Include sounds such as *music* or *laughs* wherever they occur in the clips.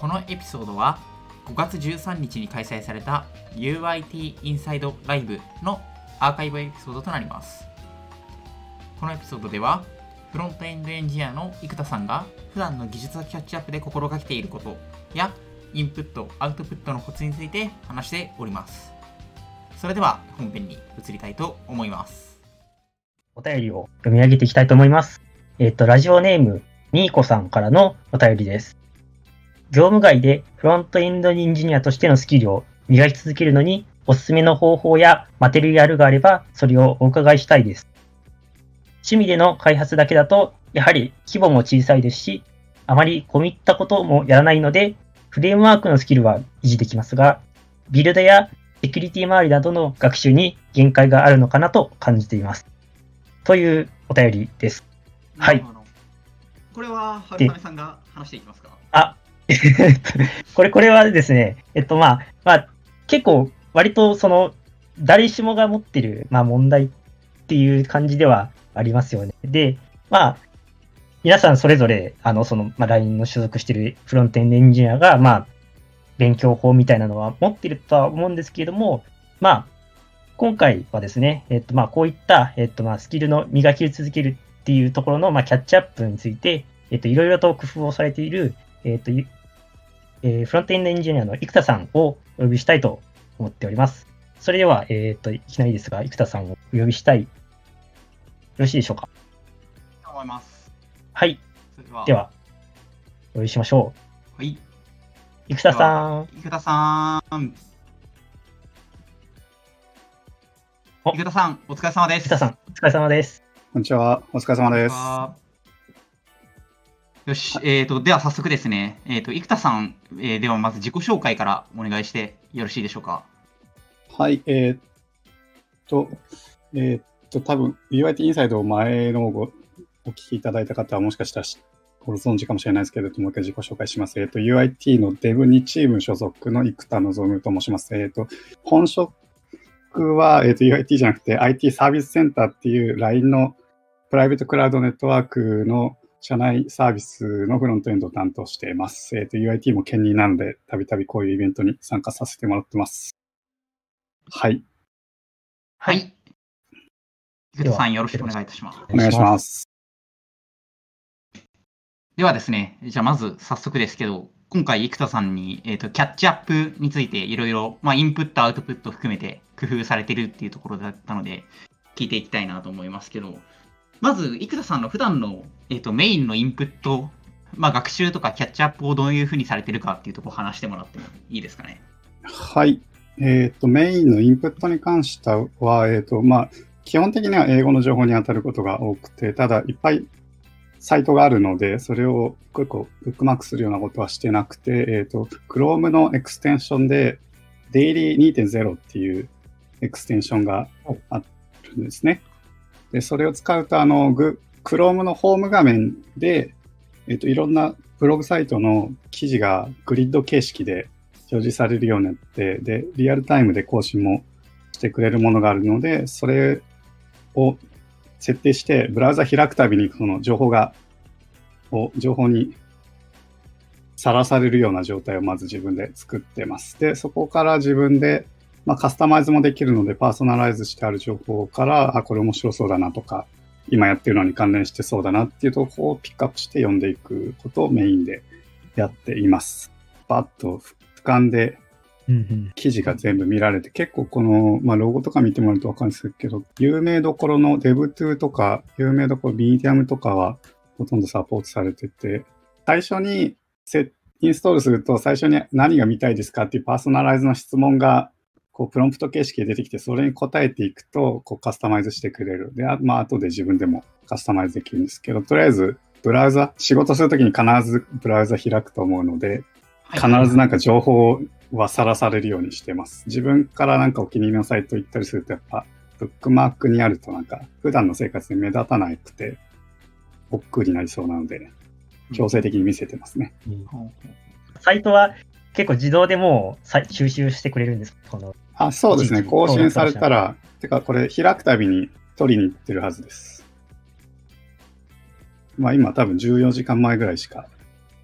このエピソードは5月13日に開催された UIT インサイドライブのアーカイブエピソードとなりますこのエピソードではフロントエンドエンジニアの生田さんが普段の技術キャッチアップで心がけていることやインプットアウトプットのコツについて話しておりますそれでは本編に移りたいと思いますお便りを読み上げていきたいと思います。えっ、と、ラジオネーム、みーこさんからのお便りです。業務外でフロントエンドエンジニアとしてのスキルを磨き続けるのに、おすすめの方法やマテリアルがあれば、それをお伺いしたいです。趣味での開発だけだと、やはり規模も小さいですし、あまり込み入ったこともやらないので、フレームワークのスキルは維持できますが、ビルドやセキュリティ周りなどの学習に限界があるのかなと感じています。というお便りです。はいこれは春雨さんが話していきますか？あ、えっと *laughs* これ、これはですね、えっと、まあ、まあ、結構、割と、その、誰しもが持ってる、まあ、問題っていう感じではありますよね。で、まあ、皆さんそれぞれ、あの、その、まあ、LINE の所属してるフロントエンドエンジニアが、まあ、勉強法みたいなのは持ってるとは思うんですけれども、まあ、今回はですね、えっと、まあ、こういった、えっと、まあ、スキルの磨き続けるっていうところの、まあ、キャッチアップについて、えっと、いろいろと工夫をされている、えっと、えーフロントエンドエンジニアの生田さんをお呼びしたいと思っております。それでは、えっと、いきなりですが、生田さんをお呼びしたい。よろしいでしょうか？と思いますはい。それではでは、お呼びしましょはい、う。生田さん。生田さんお生田さんお疲れ様です生田さん、お疲れ様です。こんにちは。お疲れ様です。よし、えー、と、では早速ですね、えー、と、生田さん、えーではまず自己紹介からお願いしてよろしいでしょうか？はい、えーっと、えーっと、多分 UIT インサイドを前のごお聞きいただいた方はもしかしたらご存知かもしれないですけれども、もう一回自己紹介します。えーっと、UIT のデブ2チーム所属の生田望と申します。えーっと、本職は、えーっと、UIT じゃなくて IT サービスセンターっていう LINE のプライベートクラウドネットワークの社内サービスのフロントエンドを担当しています。えーっと、UIT も兼任なので、たびたびこういうイベントに参加させてもらってます。はい、はい。生田さん、よろしくお願いいたします。お願いします。ではですね、じゃあまず早速ですけど、今回生田さんに、えー、とキャッチアップについていろいろ、まあ、インプット、アウトプット含めて工夫されてるっていうところだったので、聞いていきたいなと思いますけど、まず生田さんの普段の、えー、とメインのインプット、まあ、学習とかキャッチアップをどういうふうにされてるかっていうところを話してもらってもいいですかね。はい。えっ、と、メインのインプットに関しては、えっ、と、まあ、基本的には英語の情報に当たることが多くて、ただ、いっぱいサイトがあるので、それを一個一個ブックマークするようなことはしてなくて、えっ、と、Chrome のエクステンションで、Daily2.0 っていうエクステンションがあるんですね。で、それを使うと、あの、グ Chrome のホーム画面で、えっ、と、いろんなブログサイトの記事がグリッド形式で表示されるようになって、で、リアルタイムで更新もしてくれるものがあるので、それを設定して、ブラウザ開くたびにその情報が、を情報にさらされるような状態をまず自分で作ってます。で、そこから自分で、まあ、カスタマイズもできるので、パーソナライズしてある情報から、あ、これ面白そうだなとか、今やってるのに関連してそうだなっていうところをピックアップして読んでいくことをメインでやっています。バッと俯瞰で。記事が全部見られて、結構この、まあ、ロゴとか見てもらうとわかるんですけど、有名どころの Dev2 とか、有名どころ Medium とかはほとんどサポートされてて、最初にセインストールすると、最初に何が見たいですかっていうパーソナライズの質問が、こう、プロンプト形式で出てきて、それに答えていくと、こう、カスタマイズしてくれる。で、あまあ、後で自分でもカスタマイズできるんですけど、とりあえず、ブラウザ、仕事するときに必ずブラウザ開くと思うので、必ずなんか情報はさらされるようにしてます。自分からなんかお気に入りのサイト行ったりすると、やっぱ、ブックマークにあるとなんか、普段の生活で目立たなくて、億劫になりそうなので、強制的に見せてますね。ほうほうサイトは結構自動でもうさ収集してくれるんですこのあ、そうですね。更新されたら、てかこれ開くたびに取りに行ってるはずです。まあ今多分14時間前ぐらいしか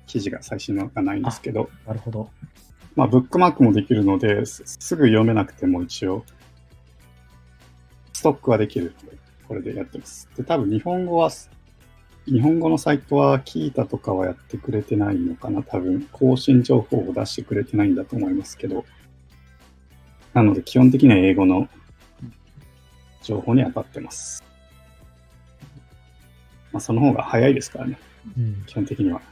記事が最新のがないんですけど、なるほど。まあ、ブックマークもできるので、すすぐ読めなくても一応、ストックはできるので、これでやってます。で、多分日本語は、日本語のサイトはキータとかはやってくれてないのかな。多分、更新情報を出してくれてないんだと思いますけど、なので基本的には英語の情報に当たってます。まあ、その方が早いですからね。うん。基本的には。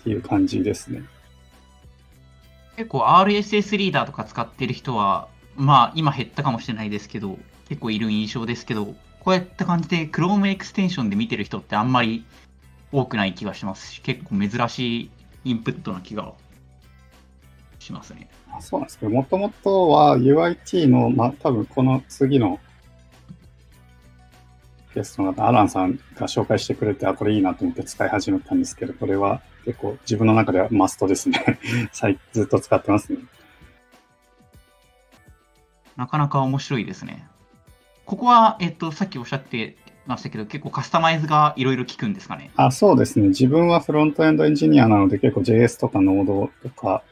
っていう感じですね。結構 RSS リーダーとか使ってる人は、まあ今減ったかもしれないですけど、結構いる印象ですけど、こうやった感じで Chrome エクステンションで見てる人ってあんまり多くない気がしますし、結構珍しいインプットな気がしますね。あそうなんですけど、もともとは UIT の、まあ、多分この次のゲストの方、アランさんが紹介してくれて、あ、これいいなと思って使い始めたんですけど、これは結構自分の中ではマストですね。*laughs* 最ずっと使ってますね。なかなか面白いですね。ここは、えっと、さっきおっしゃってましたけど、結構カスタマイズがいろいろ効くんですかね。あ、そうですね。自分はフロントエンドエンジニアなので、結構 JS とか Node とか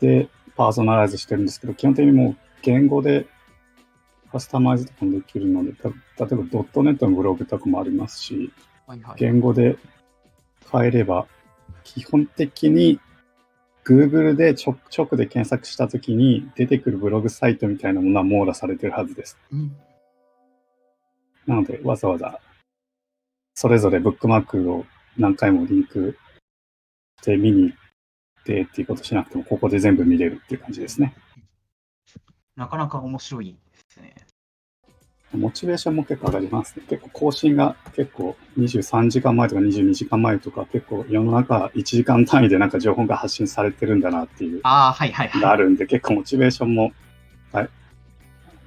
でパーソナライズしてるんですけど、基本的にもう言語でカスタマイズとかもできるので、た例えば .NET のブログとかもありますし、はいはい。言語で変えれば、基本的に Google で直直で検索したときに出てくるブログサイトみたいなものは網羅されてるはずです。うんなので、わざわざそれぞれブックマークを何回もリンクして見に行ってっていうことしなくても、ここで全部見れるっていう感じですね。なかなか面白いですね。モチベーションも結構上がりますね。結構更新が結構23時間前とか22時間前とか結構世の中1時間単位でなんか情報が発信されてるんだなっていうああ、はいはいはい。があるんで、結構モチベーションも、はい、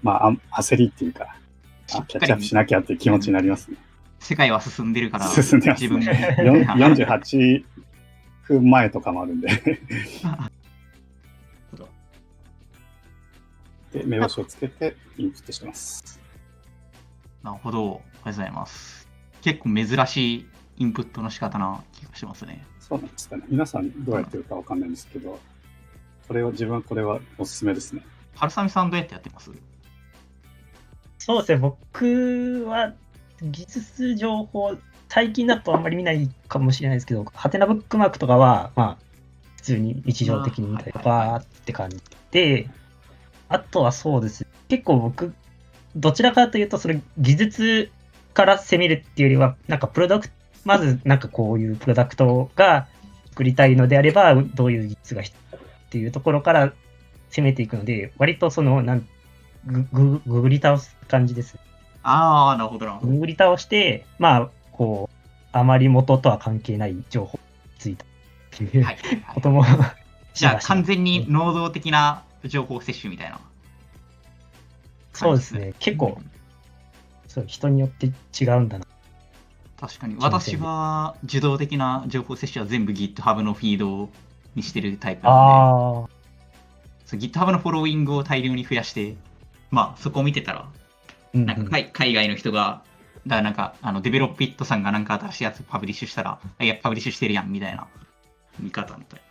まあ、あ焦りっていうか、あキャッチアップしなきゃっていう気持ちになりますね。世界は進んでるから、進んでます自分も。よん48分前とかもあるんでで、目星をつけてインプットしてます。なるほど。ありがとうございます。結構珍しいインプットの仕方な気がしますね。そうなんですかね。皆さんどうやってるかわかんないんですけど、これを、自分はこれはおすすめですね。春雨さんどうやってやってます？そうですね、僕は技術情報、最近だとあんまり見ないかもしれないですけど、ハテナブックマークとかは、まあ、普通に日常的に見たりとかって感じで、あとはそうです。結構僕、どちらかというと、それ技術から攻めるっていうよりは、なんかプロダクト、まずなんかこういうプロダクトが作りたいのであれば、どういう技術が必要っていうところから攻めていくので、割とその、なんぐぐぐぐり倒す感じです。ああ、なるほどなるほど。ぐぐり倒して、まあ、こう、あまり元とは関係ない情報についたっていうはい。ことも、*laughs* じゃあ完全に能動的な情報摂取みたいな。そうですね。結構、そう、人によって違うんだな。確かに。私は受動的な情報摂取は全部 GitHub のフィードにしてるタイプなので、そう GitHub のフォローイングを大量に増やして、まあそこを見てたら、うんなんか海海外の人が、だからなんかあのデベロッピットさんがなんか新しいやつパブリッシュしたら、いや、パブリッシュしてるやんみたいな見方みたい。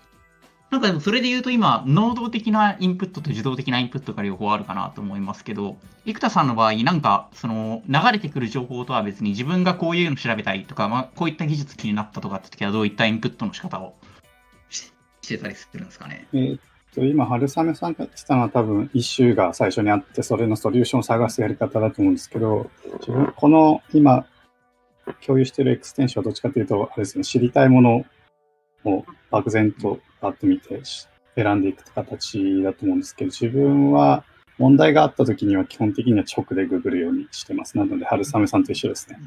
なんかでもそれで言うと今、能動的なインプットと受動的なインプットが両方あるかなと思いますけど、生田さんの場合、なんかその流れてくる情報とは別に自分がこういうの調べたいとか、まあ、こういった技術気になったとかって時はどういったインプットの仕方をしてたりするんですかね？えー、今、春雨さんが言ってたのは多分、イシューが最初にあって、それのソリューションを探すやり方だと思うんですけど、自分、この今、共有してるエクステンションはどっちかというと、あれですね、知りたいものを漠然とパッと見てし選んでいく形だと思うんですけど、自分は問題があった時には基本的には直でググるようにしてます。なので、春雨さんと一緒ですね。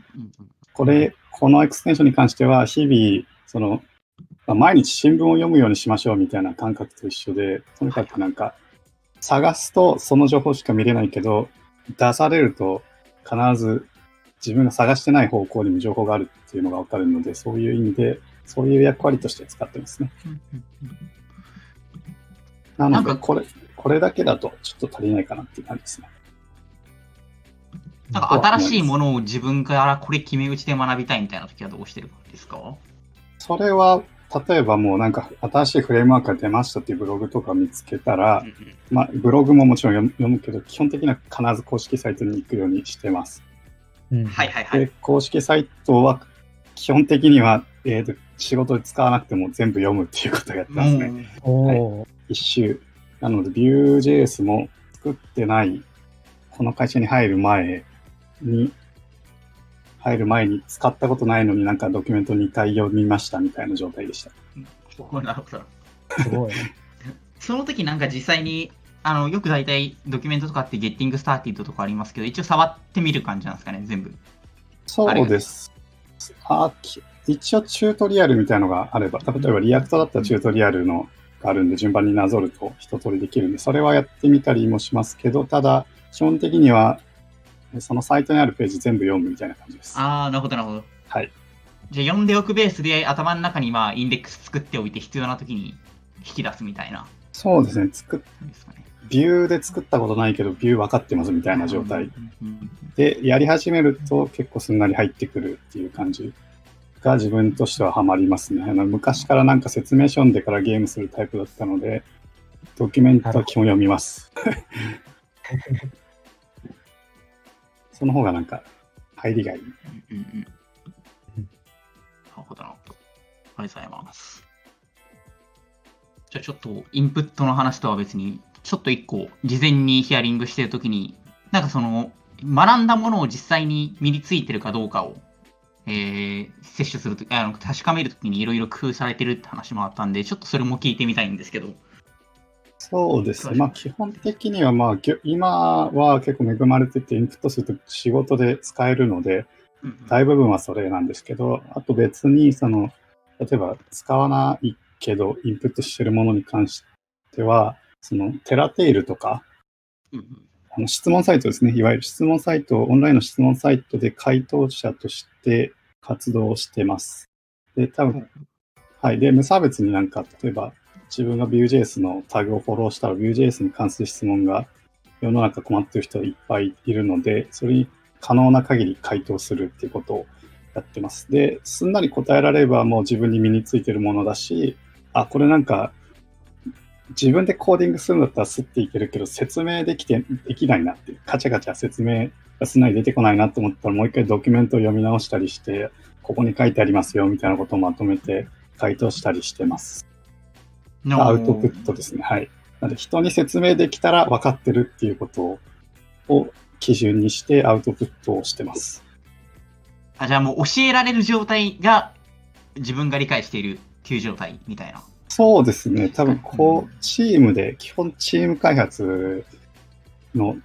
これ、このエクステンションに関しては、日々、その、まあ毎日新聞を読むようにしましょうみたいな感覚と一緒で、とにかくなんか、探すとその情報しか見れないけど、出されると必ず自分が探してない方向にも情報があるっていうのがわかるので、そういう意味で、そういう役割として使ってますね。なので、なんかこれ、これだけだとちょっと足りないかなっていう感じですね。なんか新しいものを自分からこれ決め打ちで学びたいみたいな時はどうしてるんですか？それは、例えばもうなんか新しいフレームワークが出ましたっていうブログとか見つけたら、まあ、ブログももちろん読むけど、基本的には必ず公式サイトに行くようにしてます。うんはいはいはい。で、公式サイトは基本的には、えーと仕事で使わなくても全部読むっていうことをやってますね。もおー一周。なので、Vue.js も作ってない、この会社に入る前に、入る前に使ったことないのになんかドキュメント2回読みましたみたいな状態でした。う、なるほど。すごい。その時なんか実際に、あの、よく大体ドキュメントとかってゲッティングスターティッドとかありますけど、一応触ってみる感じなんですかね、全部。そうです。あき一応チュートリアルみたいのがあれば、例えば React だったらチュートリアルのがあるんで、順番になぞると一通りできるんで、それはやってみたりもしますけど、ただ、基本的には、そのサイトにあるページ全部読むみたいな感じです。ああ、なるほどなるほど。はい。じゃあ読んでおくベースで頭の中にまあインデックス作っておいて必要な時に引き出すみたいな。そうですね。作っですかね。 Vue で作ったことないけど、 Vue 分かってますみたいな状態で、やり始めると結構すんなり入ってくるっていう感じが自分としてはハマりますね。あの昔からなんか説明書読んでからゲームするタイプだったので、ドキュメントは基本読みます。*laughs* その方がなんか入りがいい。うんうんうんなるほどなるほど。ありがとうございます。じゃあちょっとインプットの話とは別に、ちょっと一個事前にヒアリングしてるときに、なんかその学んだものを実際に身についてるかどうかを、えー、摂取するとあの確かめるときにいろいろ工夫されてるって話もあったんで、ちょっとそれも聞いてみたいんですけど。そうですね。まあ基本的にはまあ今は結構恵まれててインプットすると仕事で使えるので、大部分はそれなんですけど、あと別に、その、例えば使わないけど、インプットしてるものに関しては、その、テラテイルとか、あの質問サイトですね。いわゆる質問サイト、オンラインの質問サイトで回答者として活動してます。で、多分、はい。で、無差別になんか、例えば、自分が Vue.js のタグをフォローしたら Vue.js に関する質問が世の中困ってる人いっぱいいるので、それに可能な限り回答するっていうことをやってます。で、すんなり答えられればもう自分に身についてるものだし、あ、これなんか、自分でコーディングするんだったらすっていけるけど、説明できて、できないなっていう、カチャカチャ説明がすんなり出てこないなと思ったら、もう一回ドキュメントを読み直したりして、ここに書いてありますよみたいなことをまとめて回答したりしてます。アウトプットですね。はい。なので、人に説明できたら分かってるっていうことを基準にしてアウトプットをしてます。あじゃあもう教えられる状態が自分が理解しているっていう状態みたいな。そうですね。多分、こう、チームで、基本チーム開発の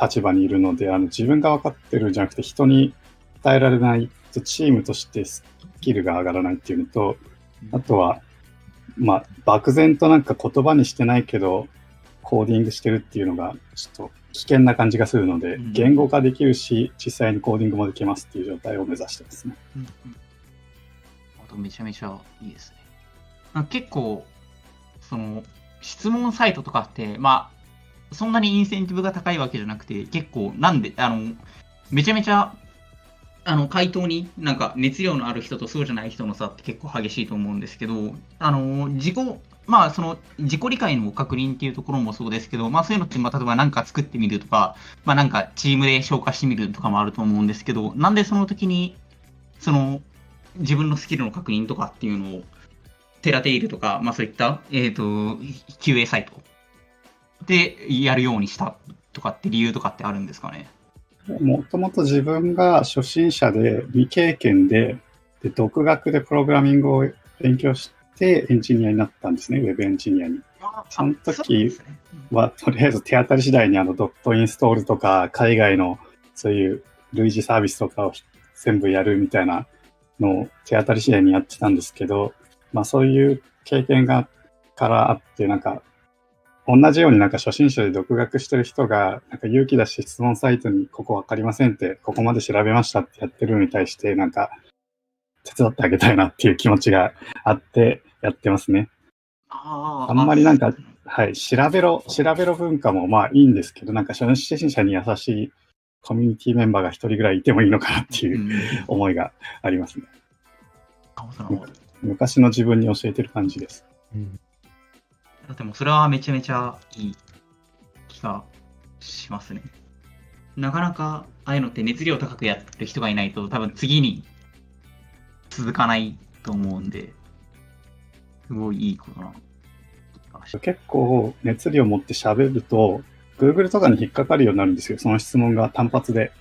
立場にいるので、あの自分が分かってるんじゃなくて、人に伝えられないと、チームとしてスキルが上がらないっていうのと、あとは、まあ、漠然となんか言葉にしてないけど、コーディングしてるっていうのが、ちょっと危険な感じがするのでうん、言語化できるし、実際にコーディングもできますっていう状態を目指してますね。うんうんめちゃめちゃいいですね。なんか結構、その、質問サイトとかって、まあ、そんなにインセンティブが高いわけじゃなくて、結構、なんで、あの、めちゃめちゃ、あの、回答になんか熱量のある人とそうじゃない人の差って結構激しいと思うんですけど、あの、自己、まあ、その、自己理解の確認っていうところもそうですけど、まあ、そういうのって、まあ、例えば何か作ってみるとか、まあ、なんかチームで消化してみるとかもあると思うんですけど、なんでその時に、その、自分のスキルの確認とかっていうのを、テラテイルとか、まあそういった、えっ、と、QA サイトでやるようにしたとかって理由とかってあるんですかね？もともと自分が初心者で未経験でで独学でプログラミングを勉強してエンジニアになったんですね、ウェブエンジニアに。その時は、とりあえず手当たり次第にあのドットインストールとか海外のそういう類似サービスとかを全部やるみたいなのを手当たり次第にやってたんですけど、まあそういう経験がからあって、なんか同じようになんか初心者で独学してる人が、なんか勇気出して質問サイトにここわかりませんって、ここまで調べましたってやってるのに対して、なんか手伝ってあげたいなっていう気持ちがあってやってますね。あんまりなんかはい、調べろ、調べろ文化もまあいいんですけど、なんか初心者に優しいコミュニティメンバーが一人ぐらいいてもいいのかなっていううん思いがありますね。昔の自分に教えてる感じです。うんでもそれはめちゃめちゃいい気がしますね。なかなかああいうのって熱量高くやってる人がいないと多分次に続かないと思うんで、すごいいいことな結構熱量を持って喋ると、Google とかに引っかかるようになるんですよ。その質問が単発で。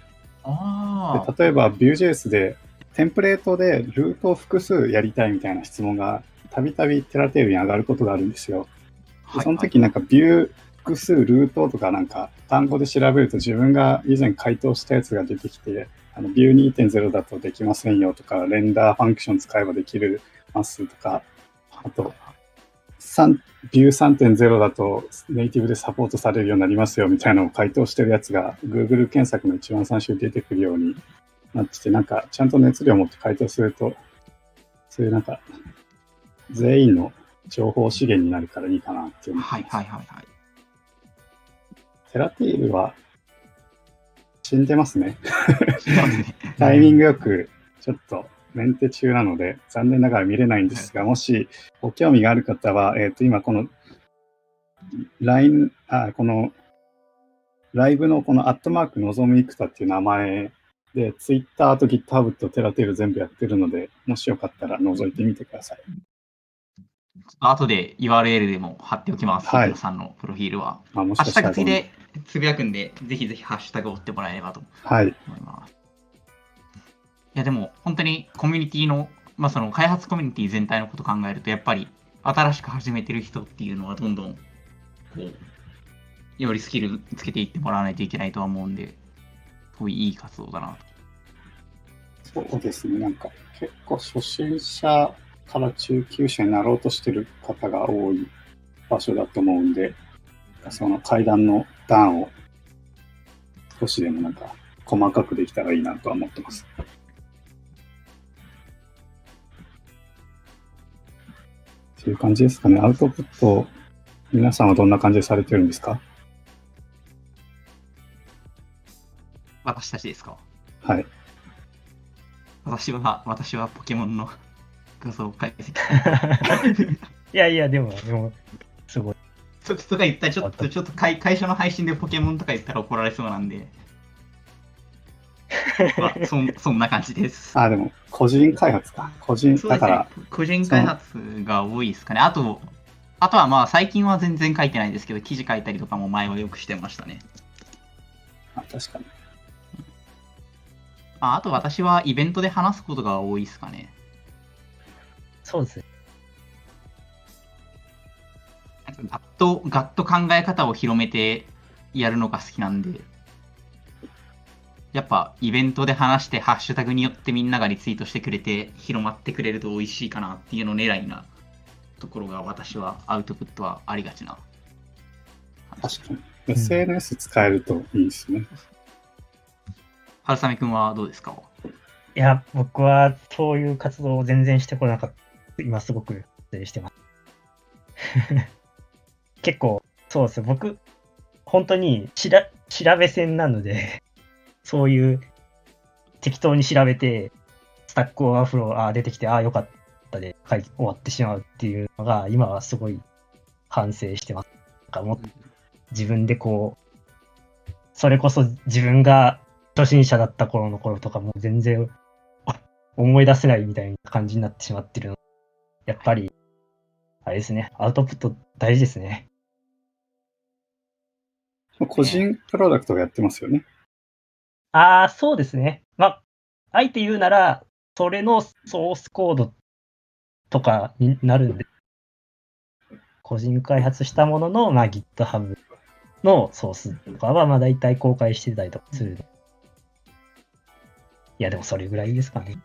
あで例えば Vue.js でテンプレートでルートを複数やりたいみたいな質問がたびたび teratail に上がることがあるんですよ。その時なんか Vue 複数ルートとかなんか単語で調べると自分が以前回答したやつが出てきて、あの Vue 2.0だとできませんよとか、 render function 使えばできるますとか、あと、ビュー3.0だとネイティブでサポートされるようになりますよみたいなのを回答してるやつが Google 検索の一番最初に出てくるようになってて、なんかちゃんと熱量を持って回答すると、そういうなんか全員の情報資源になるからいいかなって思はいはいはいはい。テラティールは死んでますね。*laughs* タイミングよくちょっとメンテ中なので残念ながら見れないんですが、もしご興味がある方は、えっ、と今この LINE、あ、このライブのこのアットマークのぞむいくたっていう名前で Twitter と GitHub とテラティール全部やってるので、もしよかったら覗いてみてください。後で URL でも貼っておきます。はいさんのプロフィールは。まあ、もしハッシュかしたらタグ付きでつぶやくんで、ぜひぜひハッシュタグを追ってもらえればとはい。思います。いやでも本当にコミュニティの、まあその開発コミュニティ全体のことを考えると、やっぱり新しく始めてる人っていうのはどんどんこう、よりスキルつけていってもらわないといけないとは思うんで、すごいいい活動だなと。そうですね、なんか結構初心者から中級者になろうとしてる方が多い場所だと思うんで、その階段の段を少しでもなんか細かくできたらいいなとは思ってます。っていう感じですかね。アウトプット、皆さんはどんな感じでされてるんですか？私たちですか？はい。私は、私はポケモンの画像解析。*laughs* いやいや、でも、でも、すごい。そとか言ったら、ちょっと、ちょっと会会社の配信でポケモンとか言ったら怒られそうなんで。まあ、*laughs* そんそんな感じです。あ、でも個人開発か。個人、だから、。個人開発が多いですかね。あと、あとはまあ最近は全然書いてないですけど、記事書いたりとかも前はよくしてましたね。あ確かに。ああと私はイベントで話すことが多いですかね。そうですね。なんかガッと、ガッと考え方を広めてやるのが好きなんで、やっぱイベントで話してハッシュタグによってみんながリツイートしてくれて広まってくれると美味しいかなっていうの狙いなところが私はアウトプットはありがちな。確かに。SNS 使えるといいですね。春雨くんはどうですか？いや、僕はそういう活動を全然してこなかった。今すごく失礼してます。*laughs* 結構、そうです。僕、本当にしら調べ専なので、*laughs* そういう適当に調べて、 Stack Overflow、ああ、出てきて、ああ、よかったで書い終わってしまうっていうのが、今はすごい反省してます。なんかも自分でこう、それこそ自分が初心者だった頃の頃とかも全然思い出せないみたいな感じになってしまってるの。やっぱり、あれですね、アウトプット大事ですね。個人プロダクトがやってますよね。ああ、そうですね。まあ、あえて言うなら、それのソースコードとかになるんで、個人開発したものの、まあ、GitHub のソースとかは、まあ、大体公開してたりとかする。いや、でもそれぐらいですかね。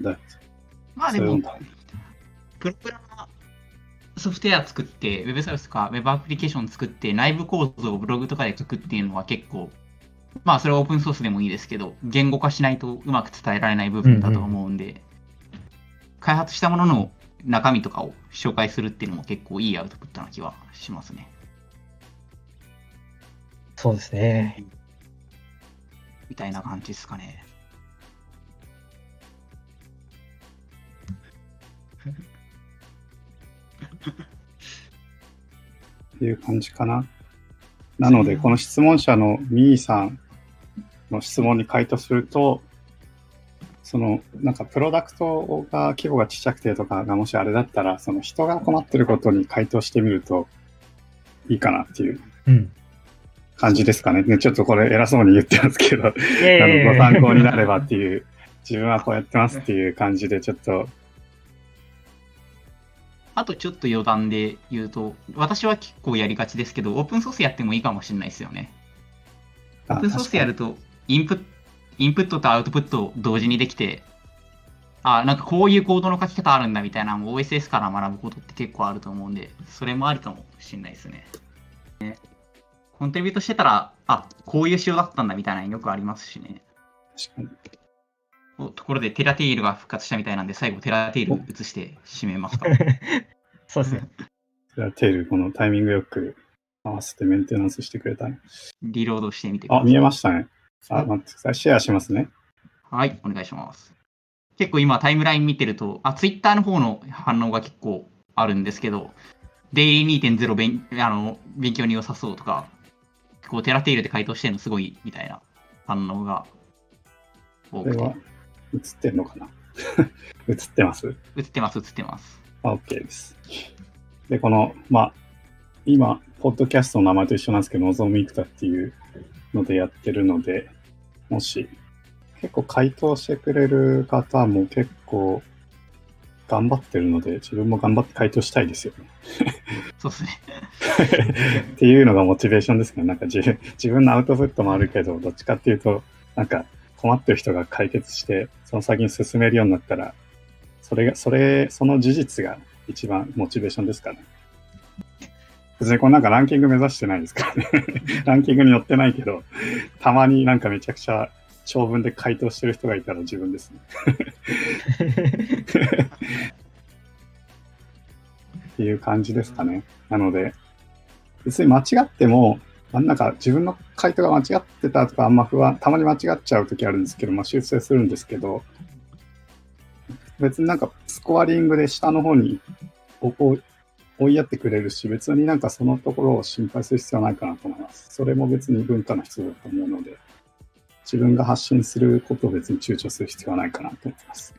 だまあでもプロプラなソフトウェア作って、ウェブサービスとかウェブアプリケーション作って、内部構造をブログとかで書くっていうのは結構、まあそれはオープンソースでもいいですけど、言語化しないとうまく伝えられない部分だと思うんで、開発したものの中身とかを紹介するっていうのも結構いいアウトプットな気はしますね。そうですね。みたいな感じですかね。っていう感じかな。なので、この質問者のミーさんの質問に回答すると、その、なんかプロダクトが規模がちっちゃくてとかがもしあれだったら、その人が困ってることに回答してみるといいかなっていううん。感じですかね。ねちょっとこれ偉そうに言ってますけど、あのご参考になればっていう、自分はこうやってますっていう感じで、ちょっと、あとちょっと余談で言うと、私は結構やりがちですけど、オープンソースやってもいいかもしれないですよね。オあープンソースやると、インプット、インプットとアウトプットを同時にできて、あ、なんかこういうコードの書き方あるんだみたいな OSS から学ぶことって結構あると思うんで、それもありかもしれないですね。ねコントリビュートしてたら、あ、こういう仕様だったんだみたいなのよくありますしね。確かに。おところでテラテイルが復活したみたいなんで、最後テラテイル移して締めますか。*laughs* そうですね。じゃあ、テール、このタイミングよく合わせてメンテナンスしてくれたね。リロードしてみてくださあ、い。見えましたね。あ、待ってください。シェアしますね。はい、お願いします。結構今タイムライン見てると、あ、ツイッターの方の反応が結構あるんですけど、デイリー2.0勉あの勉強に良さそうとか、こうテラテイルで回答してるのすごいみたいな反応が多くて。映ってんのかな？*laughs* 映ってます？映ってます、映ってます。あ OK です。で、この、まあ、今、ポッドキャストの名前と一緒なんですけど、のぞみくたっていうのでやってるので、もし、結構回答してくれる方も結構頑張ってるので、自分も頑張って回答したいですよね。そうですね。*laughs* っていうのがモチベーションですね。なんか自分自分のアウトプットもあるけど、どっちかっていうと、なんか困ってる人が解決して、その先に進めるようになったら、それが、それ、その事実が一番モチベーションですからね。別にこれなんかランキング目指してないですからね。*laughs* ランキングに載ってないけど、たまになんかめちゃくちゃ長文で回答してる人がいたら自分ですね。*laughs* っていう感じですかね。なので、別に間違っても、あなんか自分の回答が間違ってたとか、あんま不安、たまに間違っちゃうときあるんですけど、まあ、修正するんですけど、別になんかスコアリングで下の方にここを追いやってくれるし、別になんかそのところを心配する必要はないかなと思います。それも別に文化の必要だと思うので、自分が発信することを別に躊躇する必要はないかなと思います。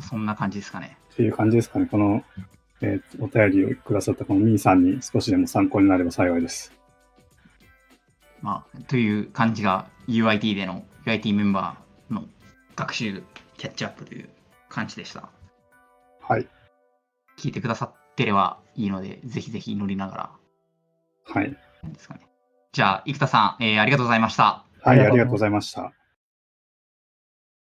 そんな感じですかね。っていう感じですかね。この、えーお便りをくださったこのミーさんに少しでも参考になれば幸いです。まあ、という感じが UIT での UIT メンバーの学習キャッチアップという感じでした。はい。聞いてくださってればいいので、ぜひぜひ祈りながらはい。ですかね。じゃあ、生田さん、えーありがとうございました。はい、ありがとうございました。